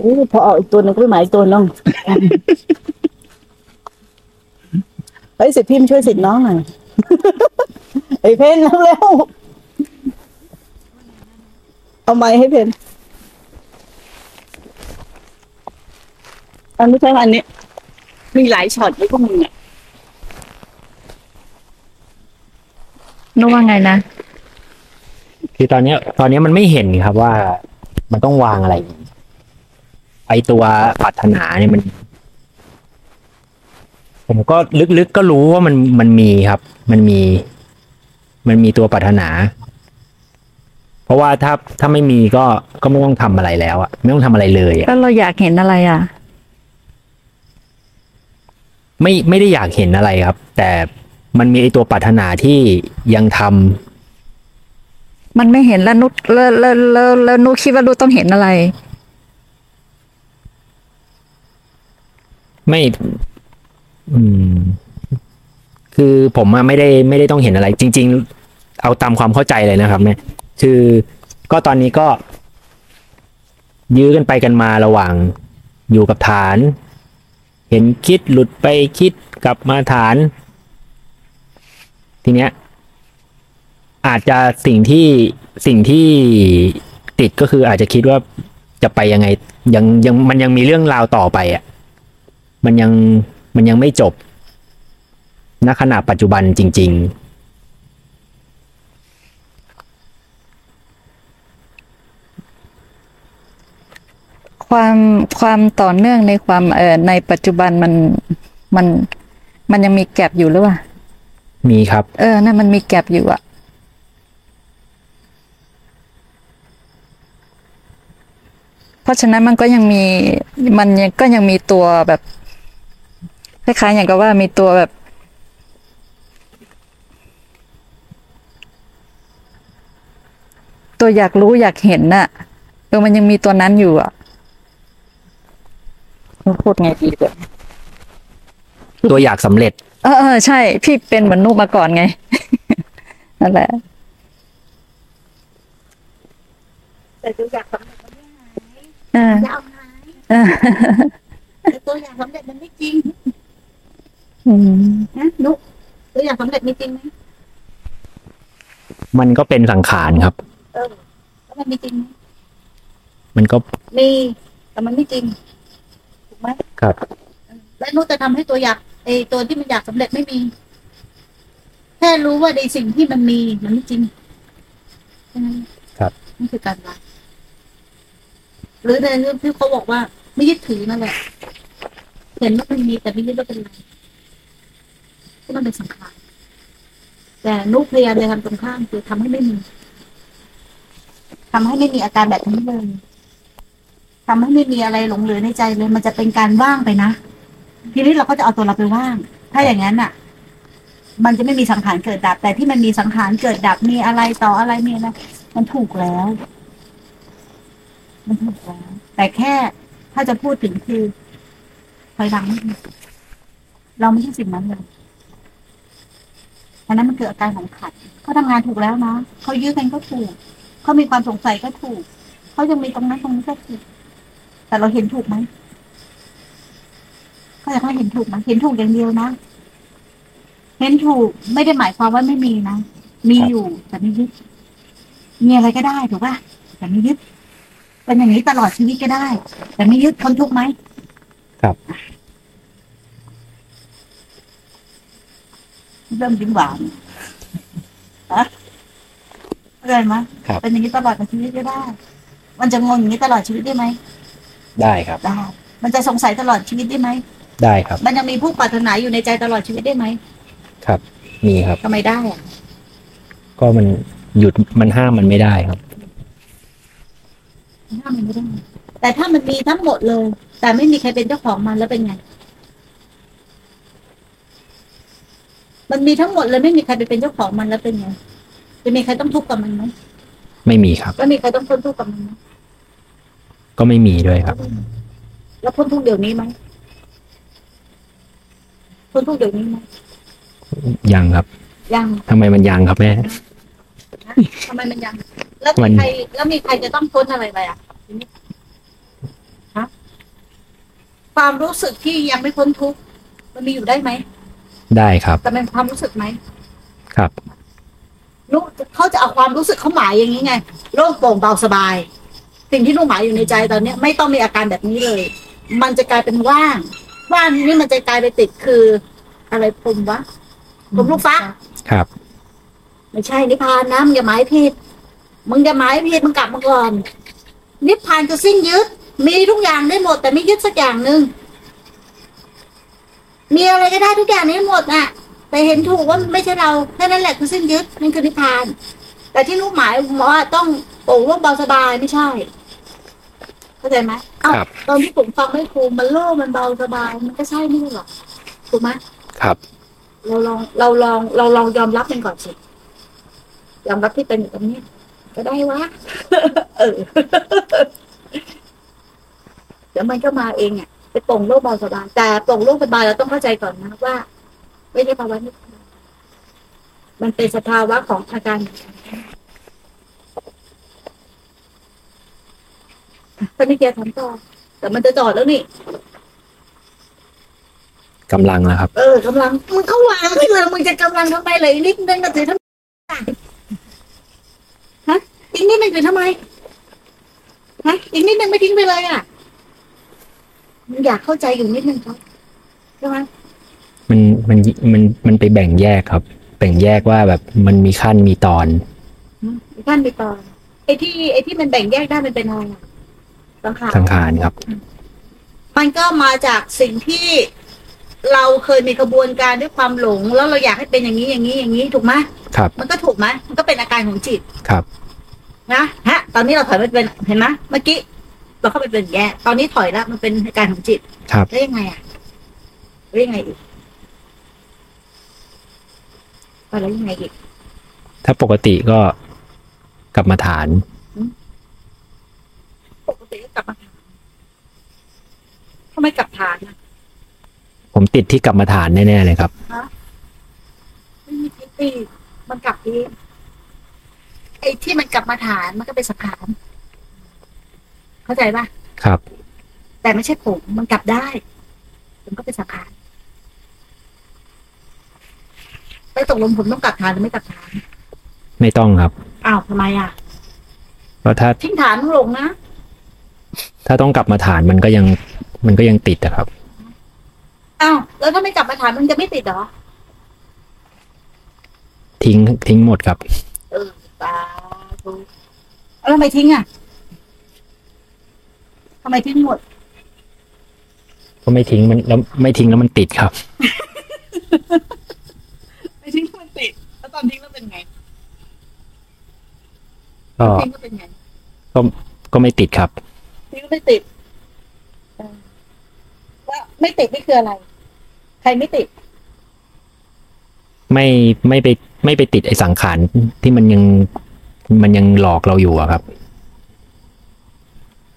โอ้พอเอาอีกตัวหนึงก็ไม่หมายอีกตัวน้องเฮ้ยสิทธิ์พิมพ์ช่วยสิทธิ์น้องหน่อยไอ้เพนแล้วแล้วเอาไม้ให้เพนอันไม่ใช่อันนี้มีหลายช็อตด้วยพวกมึงอะนึกว่าไงนะ คือตอนเนี้ย ตอนเนี้ยมันไม่เห็นครับว่า มันต้องวางอะไร ไอตัวปรารถนาเนี่ยมัน ผมก็ลึกๆก็รู้ว่ามันมันมีครับ มันมี มันมีตัวปรารถนา เพราะว่าถ้าถ้าไม่มีก็ก็ไม่ต้องทำอะไรแล้วอะไม่ต้องทำอะไรเลยอะก็เราอยากเห็นอะไรอะ ไม่ไม่ได้อยากเห็นอะไรครับ แต่มันมีไอตัวปรารถนาที่ยังทำมันไม่เห็นแล้วนุชแล้วแล้วแล้วแล้วนุชคิดว่านุชต้องเห็นอะไร ไม่ อืม คือผมอะไม่ได้ไม่ได้ต้องเห็นอะไร จริง ๆ เอาตามความเข้าใจเลยนะครับ เนี่ย คือก็ตอนนี้ก็ ยื้อกันไปกันมาระหว่างอยู่กับฐาน เห็นคิดหลุดไปคิดกลับมาฐาน ทีเนี้ย อาจจะสิ่งที่สิ่งที่ติดก็คืออาจจะคิดว่าจะไปยังไง ยังยังมันยังมีเรื่องราวต่อไปอะ มันยังมันยังไม่จบณขณะปัจจุบันจริงความความต่อเนื่องในความเอ่อในปัจจุบันมันมันมันยังมีแกลบอยู่หรือเปล่าๆมีครับ เออนั่นมันมีแกลบอยู่อะเพราะฉะนั้นมันก็ยังมีมันยังก็ยังมีตัวแบบ คล้ายๆอย่างกับว่ามีตัวแบบ ตัวอยากรู้อยากเห็นน่ะเออมันยังมีตัวนั้นอยู่อะพูดไงดีแบบตัวอยากสำเร็จ เออเออใช่ พี่เป็นเหมือนนุกมาก่อนไง นั่นแหละแต่ตัวอยากสำเร็จมันไม่หายเออจะเอาหายเออแต่ตัวอยากสำเร็จมันไม่จริงอืม นะนุกตัวอยากสำเร็จมีจริงไหมมันก็เป็นสังขารครับ เออแล้วมันมีจริงไหมมันก็มีแต่มันไม่จริงถูกไหมครับ และนุกจะทำให้ตัวอยากไอตัวที่มันอยากสำเร็จไม่มี แค่รู้ว่าในสิ่งที่มันมีมันไม่จริงแค่นั้นครับ นี่คือการละหรือในเรื่องที่เขาบอกว่า ไม่ยึดถือนั่นแหละ เห็นว่ามันมีแต่ไม่ยึดว่าเป็นไร ที่มันเป็นสังขารแต่นุกพยายามจะทำตรงข้ามคือทำให้ไม่มีทำให้ไม่มีอาการแบบนี้เลยทำให้ไม่มีอะไรหลงเหลือในใจเลย มันจะเป็นการว่างไปนะทีนี้เราก็จะเอาตัวเราไปว่าง ถ้าอย่างนั้นอะ มันจะไม่มีสังขารเกิดดับ แต่ที่มันมีสังขารเกิดดับมีอะไรต่ออะไรมีอะไรมันถูกแล้ว มันถูกแล้ว แต่แค่ถ้าจะพูดถึงคือถอยหลังไม่ดีเราไม่ใช่สิ่งนั้นเลย อันนั้นมันเกิดอาการของขัดเขาทำงานถูกแล้วนะเขายื้อกันก็ถูกเขามีความสงสัยก็ถูกเขายังมีตรงนั้นตรงนี้ก็ถูกแต่เราเห็นถูกไหมเขาอยากให้เห็นถูกนะเห็นถูกอย่างเดียวนะเห็นถูกไม่ได้หมายความว่าไม่มีนะมีอยู่แต่ไม่ยึดมีอะไรก็ได้ถูกป่ะแต่ไม่ยึดเป็นอย่างนี้ตลอดชีวิตก็ได้ แต่ไม่ยึดทนทุกข์ไหมครับ เริ่มยิ้มหวานอะเข้าใจไหมครับ เป็นอย่างนี้ตลอดชีวิตก็ได้ มันจะงงอย่างนี้ตลอดชีวิตได้ไหมได้ครับ ได้ มันจะสงสัยตลอดชีวิตได้ไหมได้ครับ มันยังมีผู้ปรารถนาอยู่ในใจตลอดชีวิตได้ไหมครับ มีครับ ทำไมได้อะก็มันหยุดมันห้ามมันไม่ได้ครับ ห้ามมันไม่ได้ แต่ถ้ามันมีทั้งหมดเลย แต่ไม่มีใครเป็นเจ้าของมันแล้วเป็นไง มันมีทั้งหมดเลยไม่มีใครไปเป็นเจ้าของมันแล้วเป็นไงจะมีใครต้องทุกข์กับมันไหมไม่มีครับแล้วมีใครต้องพ้นทุกข์กับมันไหมก็ไม่มีด้วยครับ แล้วพ้นทุกข์เดี๋ยวนี้ไหมพ้นทุกข์เดี๋ยวนี้ไหมยังครับ ยังทำไมมันยังครับแม่นะทำไมมันยัง แล้วมัมีนใคร แล้วมีใครจะต้องพ้นอะไรไปอะทีนี้ฮะความรู้สึกที่ยังไม่พ้นทุกข์มันมีอยู่ได้ไหม ได้ครับ แต่เป็นความรู้สึกไหมครับนุกเขาจะเอาความรู้สึกเขาหมายอย่างนี้ไงโล่งโปร่งเบาสบาย สิ่งที่นุกหมายอยู่ในใจตอนเนี้ย ไม่ต้องมีอาการแบบนี้เลย มันจะกลายเป็นว่างว่างนี่มันจะกลายไปติดคือ อะไรพรมวะพรมลูกฟ้าครับ ไม่ใช่นิพพานนะมึงอย่าหมายผิดมึงอย่าหมายผิดมึงกลับมาก่อนนิพพานคือสิ้นยึดมีทุกอย่างได้หมด แต่ไม่ยึดสักอย่างหนึ่ง มีอะไรก็ได้ทุกอย่างนี้หมดอะ แต่เห็นถูกว่ามันไม่ใช่เราแค่นั้นแหละคือสิ้นยึดนั่นคือนิพพาน แต่ที่นุกหมายว่าต้องโปร่งโล่งเบาสบายไม่ใช่เข้าใจไหมเอ้าครับ ตอนที่ผมฟังไม่ครูมันโล่งมันเบาสบายมันก็ใช่ไม่ใช่หรอถูกไหมครับ เราลองเราลองเราลองยอมรับมันก่อนสิยอมรับที่เป็นอยู่ตรงนี้ก็ได้วะ เออเดี๋ยวมันก็มาเองอะ ไปปลงโลกเบาสบายแต่ปลงโลกสบายเราต้องเข้าใจก่อนนะว่า ไม่ใช่ภาวะนิพพานมันเป็นสภาวะของอาการตอนนี้แกทำต่อแต่มันจะจอดแล้วนี่กำลังแล้วครับ เออกำลังมึงเขาวางไม่เลยมึงจะกำลังทำไมเลยนิดนึงก็ถือทำไมฮะอีกนิดนึงถือทำไมฮะอีกนิดนึงไม่ทิ้งไปเลยอะ มึงอยากเข้าใจอยู่นิดนึงครับใช่ไหมมันมันมันมันไปแบ่งแยกครับ แบ่งแยกว่าแบบมันมีขั้นมีตอนท่านไปต่อไอ้ที่ไอ้ที่มันแบ่งแยกได้มันเป็นอะไรอะสังขารสังขารครับ มันก็มาจากสิ่งที่เราเคยมีกระบวนการด้วยความหลง แล้วเราอยากให้เป็นอย่างนี้อย่างนี้อย่างนี้ถูกไหมครับ มันก็ถูกไหมมันก็เป็นอาการของจิตครับ นะฮะ ตอนนี้เราถอยไปเป็นเห็นไหมเมื่อกี้ เราเข้าไปเป็นแย่ตอนนี้ถอยแล้วมันเป็นอาการของจิตครับแล้วยังไงอะแล้วยังไงอีกแล้วยังไงอีก ถ้าปกติก็กลับมาฐาน ปกติก็กลับมาถามทำไมกลับฐานอะผมติดที่กลับมาฐานแน่ๆเลยครับไม่มีทิฏฐิมันกลับเองไอ้ที่มันกลับมาฐานมันก็เป็นสังขาร เข้าใจป่ะครับ แต่ไม่ใช่ผมมันกลับได้ ผมก็เป็นสังขารไปตกลงผมต้องกลับฐานหรือไม่กลับฐานไม่ต้องครับอ้าวทำไมอะเพราะถ้าทิ้งฐานลงนะถ้าต้องกลับมาฐานมันก็ยังมันก็ยังติดอะครับอ้าวแล้วถ้าไม่กลับมาฐานมันจะไม่ติดเหรอทิ้งทิ้งหมดครับ เออสาธุแล้วทำไมทิ้งอะ ทำไมทิ้งหมด ก็ไม่ทิ้งมันแล้วไม่ทิ้งแล้วมันติดครับ ไม่ทิ้งแล้วมันติด แล้วตอนทิ้งแล้วเป็นไงก็ทิ้งแล้วเป็นไง ก็ไม่ติดครับ ทิ้งแล้วไม่ติดเออว่าไม่ติดนี่คืออะไร ใครไม่ติด ไม่ไม่ไป ไม่ไปติดไอ้สังขารที่มันยังมันยังหลอกเราอยู่อะครับ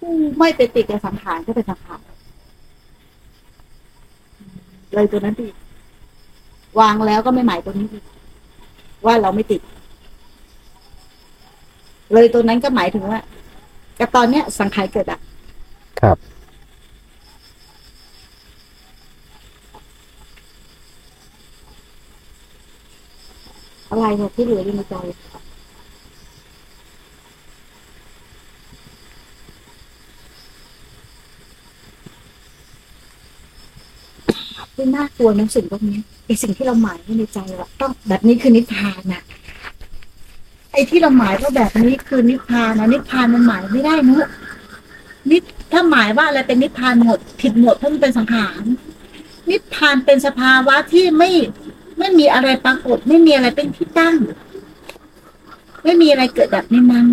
ผู้ไม่ไปติดกับสังขารก็เป็นสังขารเลยตัวนั้นดิวางแล้วก็ไม่หมายตัวนี้ดิว่าเราไม่ติด เลยตัวนั้นก็หมายถึงว่ากับตอนเนี้ย สังขารเกิดอะครับ อะไรเนี่ยที่เหลืออยู่ในใจ ที่น่ากลัวนั้นสิ่งพวกนี้ไอสิ่งที่เราหมายไว้ในใจว่าต้องแบบนี้คือนิพพานนะไอที่เราหมายว่าแบบนี้คือนิพพานนะนิพพานมันหมายไม่ได้นะนิถ้าหมายว่าอะไรเป็นนิพพานหมดผิดหมดเพราะมันเป็นสังขารนิพพานเป็นสภาวะที่ไม่ไม่มีอะไรปรากฏ ไม่มีอะไรเป็นที่ตั้ง ไม่มีอะไรเกิดแบบนี้มัน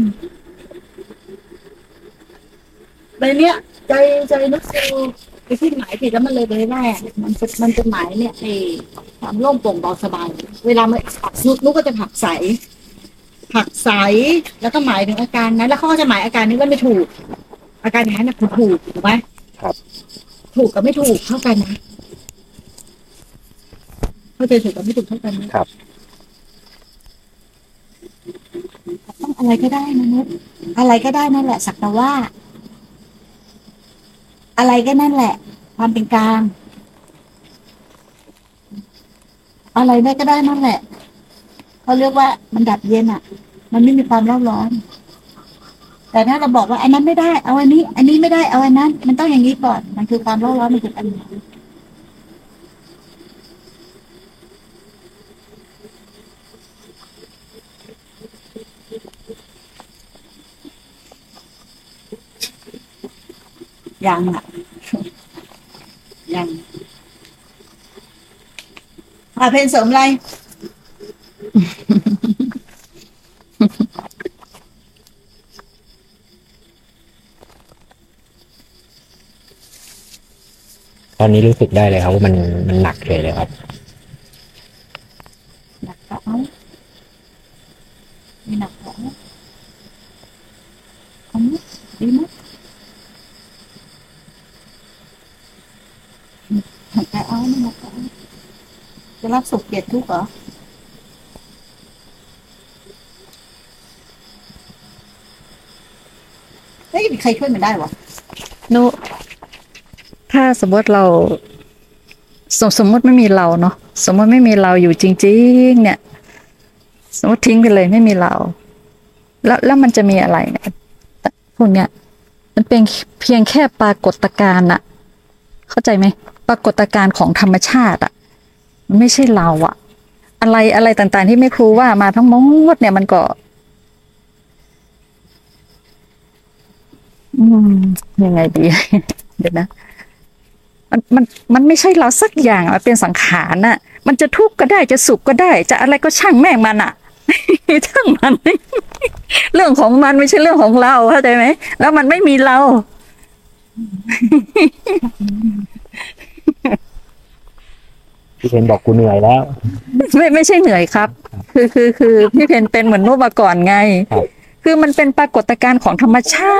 ใบเนี้ยใจใจนึกซู ไอ้ที่หมายผิดแล้วมันเลยไปแรกมันเป็นมันเป็นหมายเนี่ยไอ้ความโล่งโปร่งเบาสบาย เวลามันนุกนุกก็จะผลักใสผลักใสแล้วก็หมายถึงอาการนั้น แล้วเขาก็จะหมายอาการนี้ว่าไม่ถูก อาการอย่างนั้นนะคือถูกถูกไหมครับ ถูกกับไม่ถูกเท่ากันนะเข้าใจถูกกับไม่ถูกเท่ากันนะครับ ต้องอะไรก็ได้นะนุ๊กอะไรก็ได้นั่นแหละสักแต่ว่า อะไรก็นั่นแหละ ความเป็นกลาง อะไรได้ก็ได้นั่นแหละเขาเรียกว่ามันดับเย็นอะ มันไม่มีความร้อนร้อน แต่ถ้าเราบอกว่าอันนั้นไม่ได้ เอาอันนี้ อันนี้ไม่ได้เอาอันนั้น มันต้องอย่างนี้ก่อน มันคือความร้อนร้อนมันคือปัญหายังอะ ยัง อะเพนเสริมอะไร ตอนนี้รู้สึกได้เลยครับว่ามันมันหนักเลยเลยครับ หนักก็เอาไม่หนักก็เอาเอาไหมดีไหมหนักก็เอาไม่หนักก็เอาจะ รับสุขเกลียดทุกข์เหรอเฮ้ยมีใครช่วยมันได้วะนุถ้าสมมติเรา สมสมมติไม่มีเราเนาะสมมติไม่มีเราอยู่จริง ๆ เนี่ย สมมติทิ้งไปเลยไม่มีเรา แล้วแล้วมันจะมีอะไรเนี่ยพวกเนี้ยมันเป็นเพียงแค่ปรากฏการณ์อะเข้าใจไหมปรากฏการณ์ของธรรมชาติอะ ไม่ใช่เราอะอะไรอะไรต่าง ๆ ที่แม่ครูว่ามาทั้งหมดเนี่ยมันก็ยังไงดีเดี๋ยวนะมันมันมันไม่ใช่เราสักอย่างมันเป็นสังขารน่ะ มันจะทุกข์ก็ได้จะสุขก็ได้ จะอะไรก็ช่างแม่งมันอะช่างมัน เรื่องของมันไม่ใช่เรื่องของเราเข้าใจไหมแล้วมันไม่มีเรา พี่เพนบอกกูเหนื่อยแล้ว ไม่ไม่ใช่เหนื่อยครับ คือคือคือพี่เพนเป็นเหมือนนูมาก่อนไง ครับคือมันเป็นปรากฏการณ์ของธรรมชา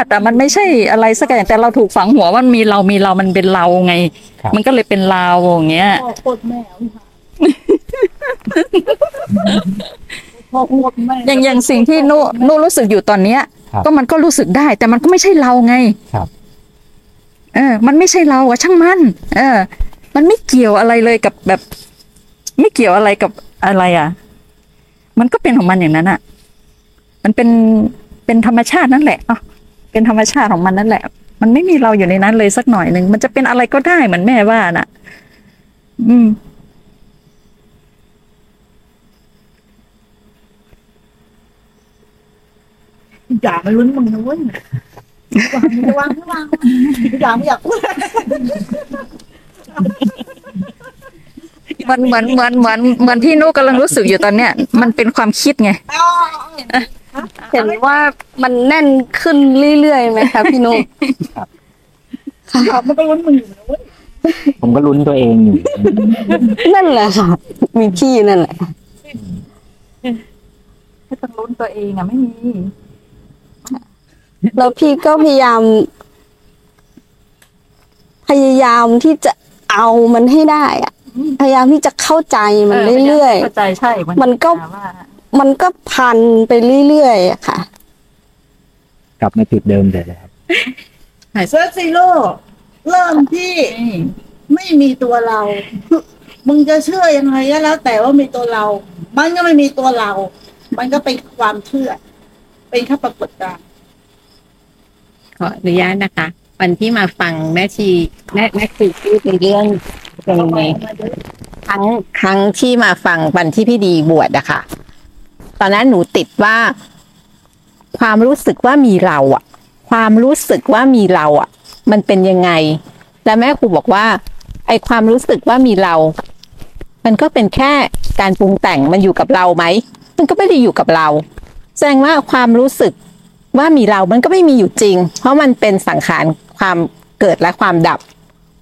ติแต่มันไม่ใช่อะไรสักอย่างแต่เราถูกฝังหัวว่ามันมีเรามีเรามันเป็นเราไง ครับ มันก็เลยเป็นเราอย่างเงี้ย พ่อโคตรแม่เอาค่ะพ่อโคตรแม่อย่างอย่างสิ่งที่นูนูรู้สึกอยู่ตอนเนี้ย ครับก็มันก็รู้สึกได้ แต่มันก็ไม่ใช่เราไงครับ เออ มันไม่ใช่เราอะช่างมัน เออ มันไม่เกี่ยวอะไรเลยกับแบบ ไม่เกี่ยวอะไรกับอะไรอะ มันก็เป็นของมันอย่างนั้นอะ มันเป็นเป็นธรรมชาตินั่นแหละอะเป็นธรรมชาติของมันนั่นแหละ มันไม่มีเราอยู่ในนั้นเลยสักหน่อยหนึ่ง มันจะเป็นอะไรก็ได้เหมือนแม่ว่าน่ะ อืมอย่ามาลุ้นมึงนะเว้ยวางไม่วางไม่วางอย่าไม่อยากพูด มันเหมือนเหมือนเหมือนเหมือนที่นุกำลังรู้สึกอยู่ตอนเนี้ย มันเป็นความคิดไง เห็นว่ามันแน่นขึ้นเรื่อยๆไหมคะพี่นุ๊กอย่ามันก็ลุ้นมึงอยู่นะเว้ยผมก็ลุ้นตัวเองอยู่ นั่นแหละค่ะ มีพี่นั่นแหละไม่ต้องลุ้นตัวเองอะไม่มี แล้วพี่ก็พยายาม พยายามที่จะ เอามันให้ได้อะพยายามที่จะเข้าใจมันเรื่อยเข้าใจใช่ มันก็ว่าๆมันก็พันไปเรื่อยๆอะค่ะ กลับมาจุดเดิมเลยนะครับ set zeroเริ่มที่ไม่มีตัวเรา มึงจะเชื่อยังไงก็แล้ว แต่ว่ามีตัวเรา มันก็ไม่มีตัวเรา มันก็เป็นความเชื่อ เป็นแค่ปรากฏการณ์ขออนุญาตนะคะ วันที่มาฟังแม่ชีแม่แม่ครูพูดในเรื่องเป็นไงครั้งครั้งที่มาฟังวันที่พี่ดีบวชอะค่ะ ตอนนั้นหนูติดว่า ความรู้สึกว่ามีเราอะความรู้สึกว่ามีเราอะมันเป็นยังไง แล้วแม่ครูบอกว่า ไอความรู้สึกว่ามีเรา มันก็เป็นแค่การปรุงแต่งมันอยู่กับเราไหมมันก็ไม่ได้อยู่กับเรา แสดงว่าความรู้สึก ว่ามีเรามันก็ไม่มีอยู่จริง เพราะมันเป็นสังขารความเกิดและความดับ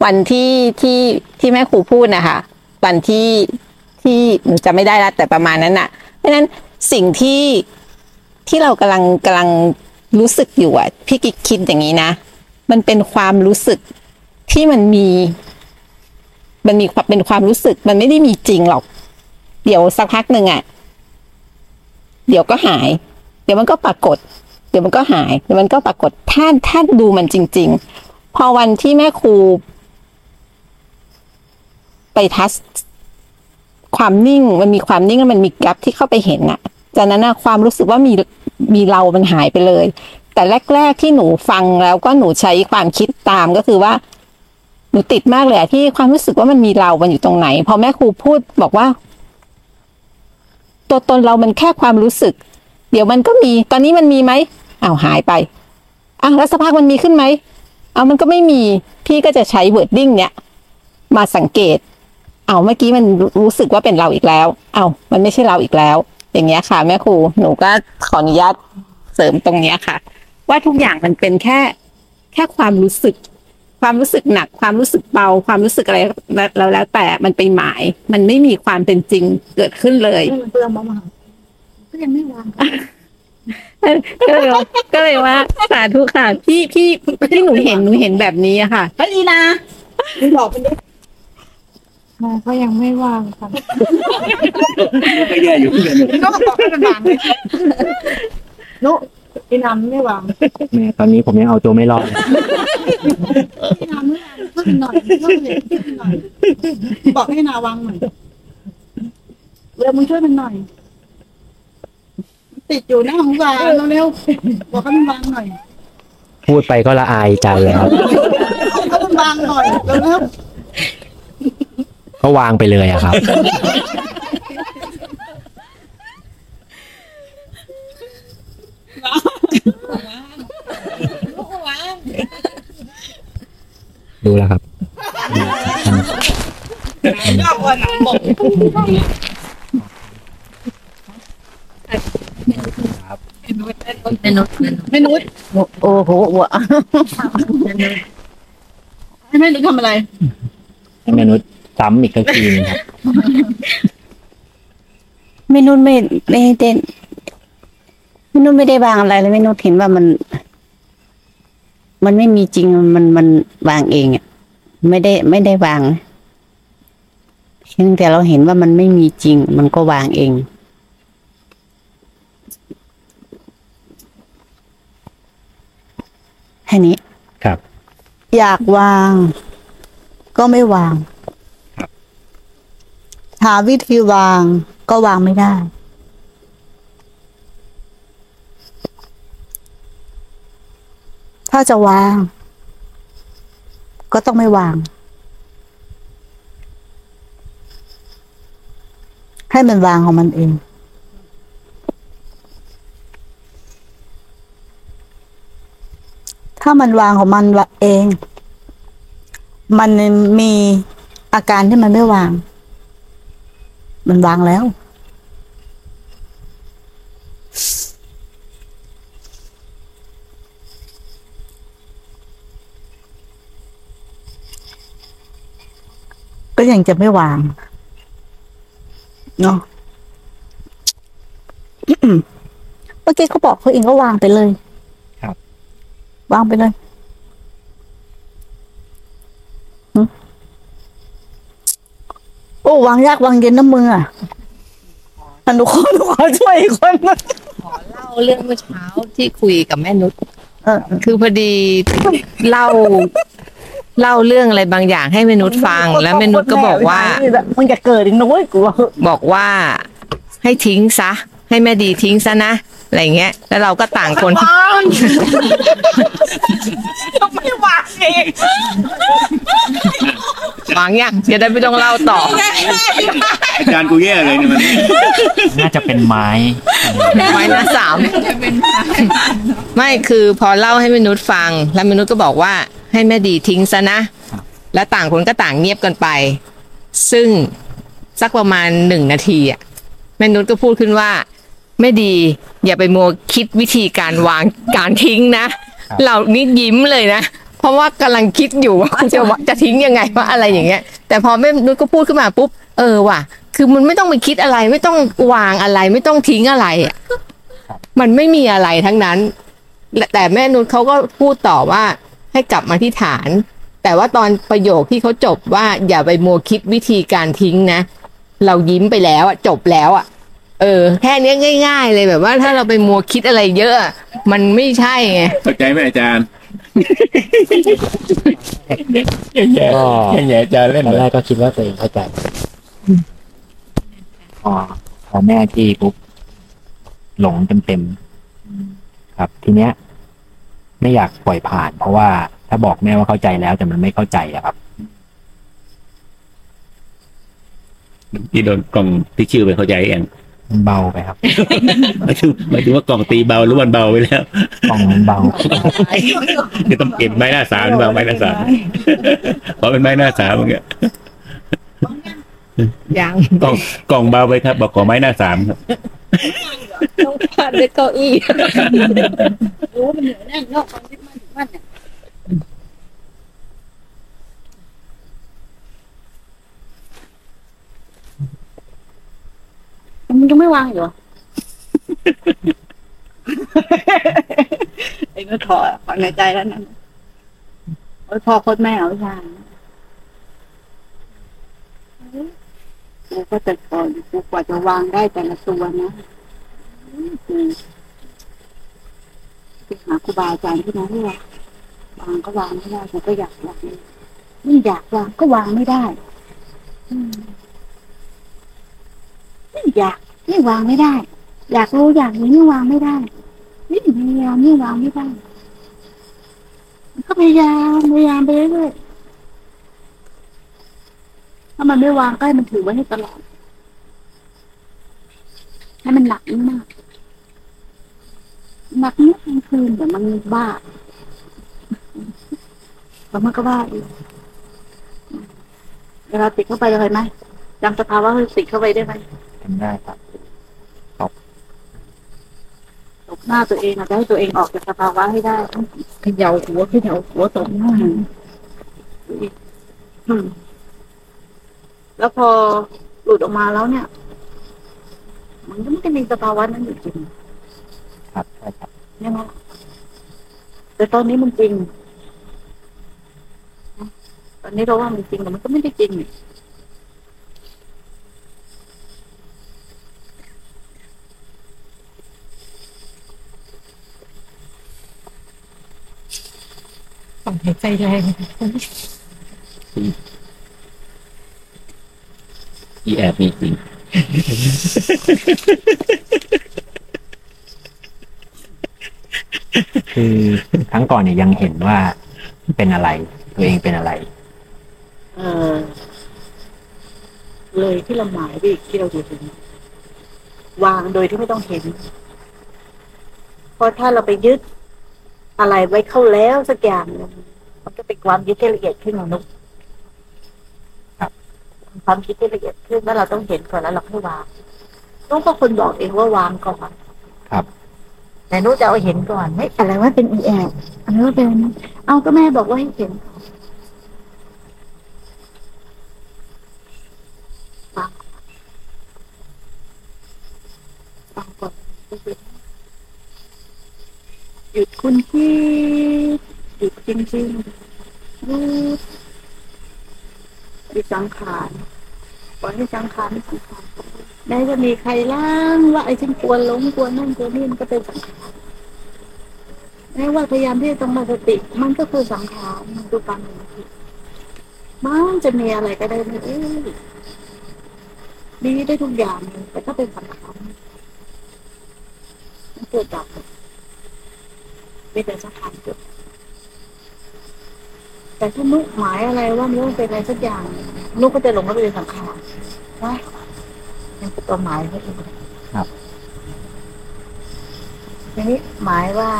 วันที่ที่ที่แม่ครูพูดนะคะวันที่ที่หนูจะไม่ได้ละแต่ประมาณนั้นน่ะ เพราะนั้นสิ่งที่ที่เรากำลังกำลังรู้สึกอยู่อะพี่กิ๊กคิดอย่างนี้นะ มันเป็นความรู้สึกที่มันมี มันมีความเป็นความรู้สึก มันไม่ได้มีจริงหรอก เดี๋ยวสักพักหนึ่งอะเดี๋ยวก็หาย เดี๋ยวมันก็ปรากฏ ดี๋ยวมันก็หายเดี๋ยวมันก็ปรากฏถ้าถ้าดูมันจริง ๆ พอวันที่แม่ครู ไปทัชความนิ่งมันมีความนิ่งแล้วมันมีแกลบที่เข้าไปเห็นอะจากนั้นนะความรู้สึกว่ามีมีเรามันหายไปเลย แต่แรก ๆ ที่หนูฟังแล้วก็หนูใช้ความคิดตามก็คือว่า หนูติดมากเลยที่ความรู้สึกว่ามันมีเรา มันอยู่ตรงไหน พอแม่ครูพูดบอกว่า ตัวตนเรามันแค่ความรู้สึก เดี๋ยวมันก็มี ตอนนี้มันมีไหม เอาหายไปอะแล้วสักพักมันมีขึ้นไหมเอามันก็ไม่มีพี่ก็จะใช้ wording เนี่ย มาสังเกต เอาเมื่อกี้มันรู้สึกว่าเป็นเราอีกแล้ว เอามันไม่ใช่เราอีกแล้ว อย่างเงี้ยค่ะ แม่ครูหนูก็ขออนุญาตเสริมตรงเนี้ยค่ะ ว่าทุกอย่างมันเป็นแค่แค่ความรู้สึก ความรู้สึกหนัก ความรู้สึกเบา ความรู้สึกอะไรแล้วแล้วแต่มันไปหมาย มันไม่มีความเป็นจริงเกิดขึ้นเลยเปลืองมามาก็ยังไม่วาง ก็เลยว่าก็เลยว่าสาธุค่ะ พี่พี่ที่หนูเห็นหนูเห็นแบบนี้อะค่ะเฮ้ยดีนะมึงบอกมันดิมาก็ยังไม่ว่างค่ะก็แย่อยู่เพื่อนก็บอกให้มันวางเลยนุอีน้ำไม่วางแม่ตอนนี้ผมยังเอาตัวไม่รอดเลยอีน้ำไม่วางช่วยมันหน่อยช่วยมันหน่อย บอกให้นาวางหน่อยเร็วมึงช่วยมันหน่อย ติดอยู่หน้าของสารเร็วๆบอกให้มันวางหน่อยพูดไปก็ละอายใจแล้วให้มันวางหน่อยเร็วก็วางไปเลยอะครับ ดูแล้วครับ ๆ ยอดวันบอกในนุษไม่นุชโอ้โหให้ไม่นุชทำอะไร ให้มนุษย์ซ้ำอีกสักทีนึงครับไม่นุ่นไม่ไม่ได้ไม่นุ่นไม่ได้วางอะไรเลยไม่นุ่นเห็นว่ามัน มันไม่มีจริงมันมันวางเองอะไม่ได้ไม่ได้วางเพียงแต่เราเห็นว่ามันไม่มีจริง มันก็วางเอง แค่นี้ ครับ อยากวาง ก็ไม่วาง หาวิธีวางก็วางไม่ได้ ถ้าจะวาง ก็ต้องไม่วาง ให้มันวางของมันเอง ถ้ามันวางของมันเอง มันมีอาการที่มันไม่วาง มันวางแล้ว ก็ยังจะไม่วาง เนาะเมื่อกี้เขาบอกเขาเองก็วางไปเลย วางไปเลยโอ้วางยากวางเย็นนะมึงอะอนุคนขอช่วยอีกคนนะขอเล่าเรื่องเมื่อเช้าที่คุยกับแม่นุชเออคือพอดีเล่าเล่าเรื่องอะไรบางอย่างให้แม่นุชฟัง แล้วแม่นุชก็บอกว่ามึงจะเกิดอีกนะเว้ยกูว่าบอกว่า ให้ทิ้งซะ ให้แม่ดีทิ้งซะนะ อะไรเงี้ย แล้วเราก็ต่างคนไม่วางเองวางยังจะได้ไม่ต้องเล่าต่อ อาจารย์กูแย่เลยเนี่ยมันน่าจะเป็นไม้ไม้หน้าสามไม่คือพอเล่าให้แม่นุชฟัง แล้วแม่นุชก็บอกว่าให้แม่ดีทิ้งซะนะ แล้วต่างคนก็ต่างเงียบกันไป ซึ่งสักประมาณหนึ่งนาทีอะแม่นุชก็พูดขึ้นว่าแม่ดี อย่าไปมัวคิดวิธีการวางการทิ้งนะเรานี่ยิ้มเลยนะเพราะว่ากำลังคิดอยู่ว่าคุณจะว่าจะทิ้งยังไงว่าอะไรอย่างเงี้ย แต่พอแม่นุชก็พูดขึ้นมาปุ๊บเออว่ะ คือมันไม่ต้องไปคิดอะไร ไม่ต้องวางอะไร ไม่ต้องทิ้งอะไรอะมันไม่มีอะไรทั้งนั้นและแต่แม่นุชเขาก็พูดต่อว่าให้กลับมาที่ฐาน แต่ว่าตอนประโยคที่เขาจบว่าอย่าไปมัวคิดวิธีการทิ้งนะ เรายิ้มไปแล้วอะจบแล้วอะ เออ แค่เนี้ยง่าย ๆ เลยแบบว่าถ้าเราไปมัวคิดอะไรเยอะอะมันไม่ใช่ไงเข้าใจไหมอาจารย์ แย่แย่ก็แย่อาจารย์เล่นตอนเลแรยกก็คิดว่าตัวเองเข้าใจพอพอแม่ที่ปุ๊บหลงเต็มเต็มๆครับ ทีเนี้ย ไม่อยากปล่อยผ่าน เพราะว่าถ้าบอกแม่ว่าเข้าใจแล้ว แต่มันไม่เข้าใจอะครับ ที่โดนกล่องที่ชื่อไปเข้าใจเอง มันเบาไปครับหมายถึงหมายถึงว่ากล่องตีเบาหรือวันเบาไปแล้วกล่องมันเบาจะต้องเก็บไม้หน้าสามหรือเปล่าไม้หน้าสามเพราะเป็นไม้หน้าสามมันเงี้ยยังกล่องกล่องเบาไปครับ บอกขอไม้หน้าสามครับต้องพาดด้วยเก้าอี้รู้ว่ามันเหนื่อยแน่นเนาะความคิดมัน มันยังไม่วางอยู่เอไอ้ก็ถอถอนในใจแล้วนั่นโอ้ยพ่อโคตรแม่เอาวิชางกูก็แต่ก่อนกูกว่าจะวางได้แต่ละตัวนะอืมไปหาครูบาอาจารย์ที่ไหนที่ว่าวางก็วางไม่ได้กูก็อยากวางนี่อยากวางก็วางไม่ได้อืมนี่อยาก นี่วางไม่ได้ อยากรู้อยากรู้นี่วางไม่ได้นี่พยายามนี่วางไม่ได้ก็พยายามพยายามไปเรื่อยถ้ามันไม่วางก็ให้มันถือไว้ให้ตลอด ให้มันหนักมากหนักนิดกลางคืนเดี๋ยวมันบ้าแล้วมันก็บ้าอีกเวลาติดเข้าไปเลยไหมจำสภาวะติดเข้าไปได้ไหมทำได้ครับ ตบ หน้าตัวเองอะจะให้ตัวเองออกจากสภาวะให้ได้ต้เขย่าหัวเขย่าหัวตบหน้าแล้วพอหลุดออกมาแล้วเนี่ย มันก็ไม่ได้มีสภาวะนั้นอยู่จริง ครับใช่ครับใช่ไหมแต่ตอนนี้มันจริง ตอนนี้เราว่ามันจริงแต่มันก็ไม่ได้จริง องหายใจแรงอีแอบมีจริงคือครั้งก่อนเนี่ยยังเห็นว่าเป็นอะไร ตัวเองเป็นอะไร เออเลยที่เราหมายไปอีกที่เราดูถึงวางโดยที่ไม่ต้องเห็น เพราะถ้าเราไปยึด อะไรไว้เข้าแล้วสักอย่างหนึ่งมันก็เป็นความยึดที่ละเอียดขึ้นของนุกครับความคิดที่ละเอียดขึ้นว่าเราต้องเห็นก่อนแล้วเราค่อยวางนุกก็คนบอกเองว่าวางก่อนครับ แต่นุกจะเอาเห็นก่อนไม่อะไรว่าเป็นอีแอบอะไรว่าเป็นเอาก็แม่บอกว่าให้เห็นวางวางก่อนหยุด คุณคิดหยุดจริงๆหยุดหยุดสังขารปล่อยให้สังขารไม่สังขารแม้จะมีใครล้างว่าไอ้ฉันกลัวหลงกลัวนั่นกลัวนี่มันก็เป็นสังขารแม้ว่าพยายามที่จะต้องมาสติ มันก็คือสังขารมันคือความหลงผิดมันจะมีอะไรก็ได้ไม่เอ้ยดีได้ทุกอย่างแต่ก็เป็นสังขารมันเกิดจาก เป็นแต่สังขารเกิดแต่ถ้านุกหมายอะไรว่ามันต้องเป็นอะไรสักอย่าง นุกก็จะหลงเข้าไปในสังขารว่ามันเป็นตัวหมายเขาเองครับทีนี้หมายว่า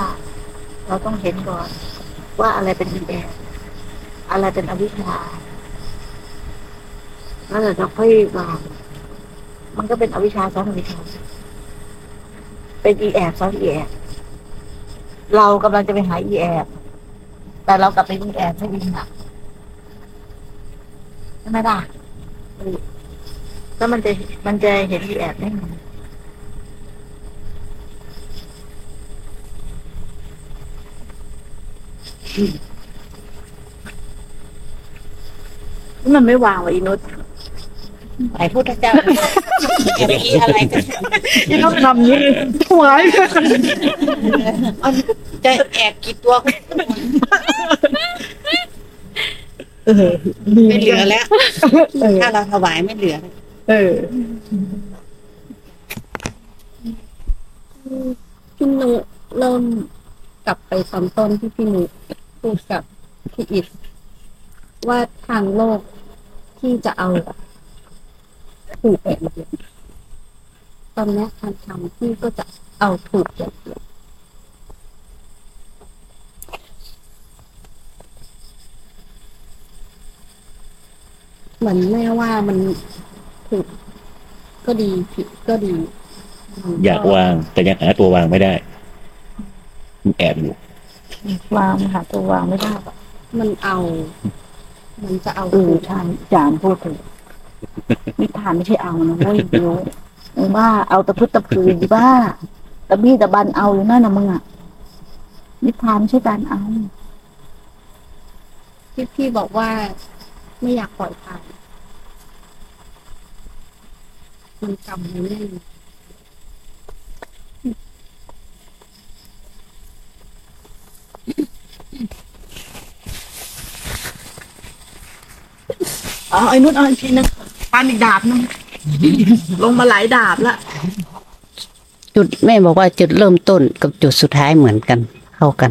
เราต้องเห็นก่อน ว่าอะไรเป็นอินแอบอะไรเป็นอวิชชาแล้วเราจะค่อยวางมันก็เป็นอวิชชาซ้อนอวิชชาเป็นอีแอบซ้อนอีแอบ เรากำลังจะไปหาอีแอบแต่เรากลับไปอีแอบไม่ดีหนักใช่ไหมล่ะแล้วมันจะมันจะเห็นอีแอบได้ไงมันไม่วางว่ะอีนุช ไหนพุทธเจ้าจะไปอีอะไรกันอีนุชทำนี้ถวายจะแอบกี่ตัวเออไม่เหลือแล้ว ถ้าเราถวายไม่เหลือ เออพี่นุเริ่มกลับไปตอนต้นที่พี่นุพูดกับพี่อิดว่าทางโลกที่จะเอา ถูกอย่างเดียวตอนนี้ทางธรรมที่ก็จะเอาถูกอย่างเดียวเหมือนแม่ว่ามันถูกก็ดีผิดก็ดีมันอยากวาง แต่ยังหาตัววางไม่ได้มันแอบอยู่วางหาตัววางไม่ได้ มันเอา มันจะเอาเออใช่จานพูดถูก นิทานไม่ใช่เอานะเว้ยเดียวมึงบ้าเอาตะพึดตะพือดีบ้าตะบี้ตะบันเอาอยู่นั่นนะมึงอะนิทานไม่ใช่การเอาที่พี่บอกว่าไม่อยากปล่อยผ่านมันกำมันแน่นอ๋อไอ้นุ่นเอาอีกทีนึันอีกดาบนึงลงมาหลายดาบละจุดแม่บอกว่าจุดเริ่มต้นกับจุดสุดท้ายเหมือนกันเข้ากัน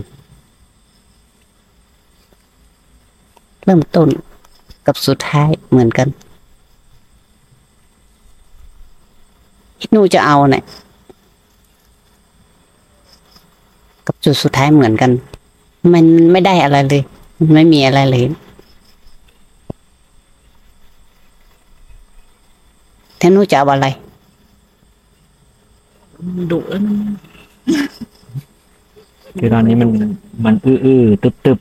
เริ่มต้นกับสุดท้ายเหมือนกันหนูจะเอาเนี่ยกับจุดสุดท้ายเหมือนกัน มันไม่ได้อะไรเลย มันไม่มีอะไรเลย ท่านูจะเอาอะไรดุแล้วนะคือตอนนี้มันมันอื้ออื้อตึบตึบ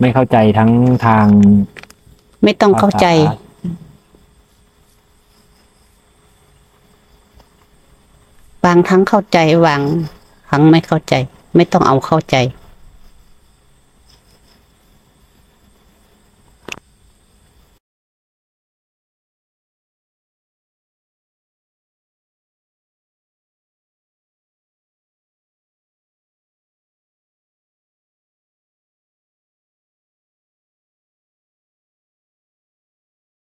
ไม่เข้าใจทั้งทางไม่ต้องเข้าใจภษบางครั้งเข้าใจบางครั้งไม่เข้าใจ ไม่ต้องเอาเข้าใจ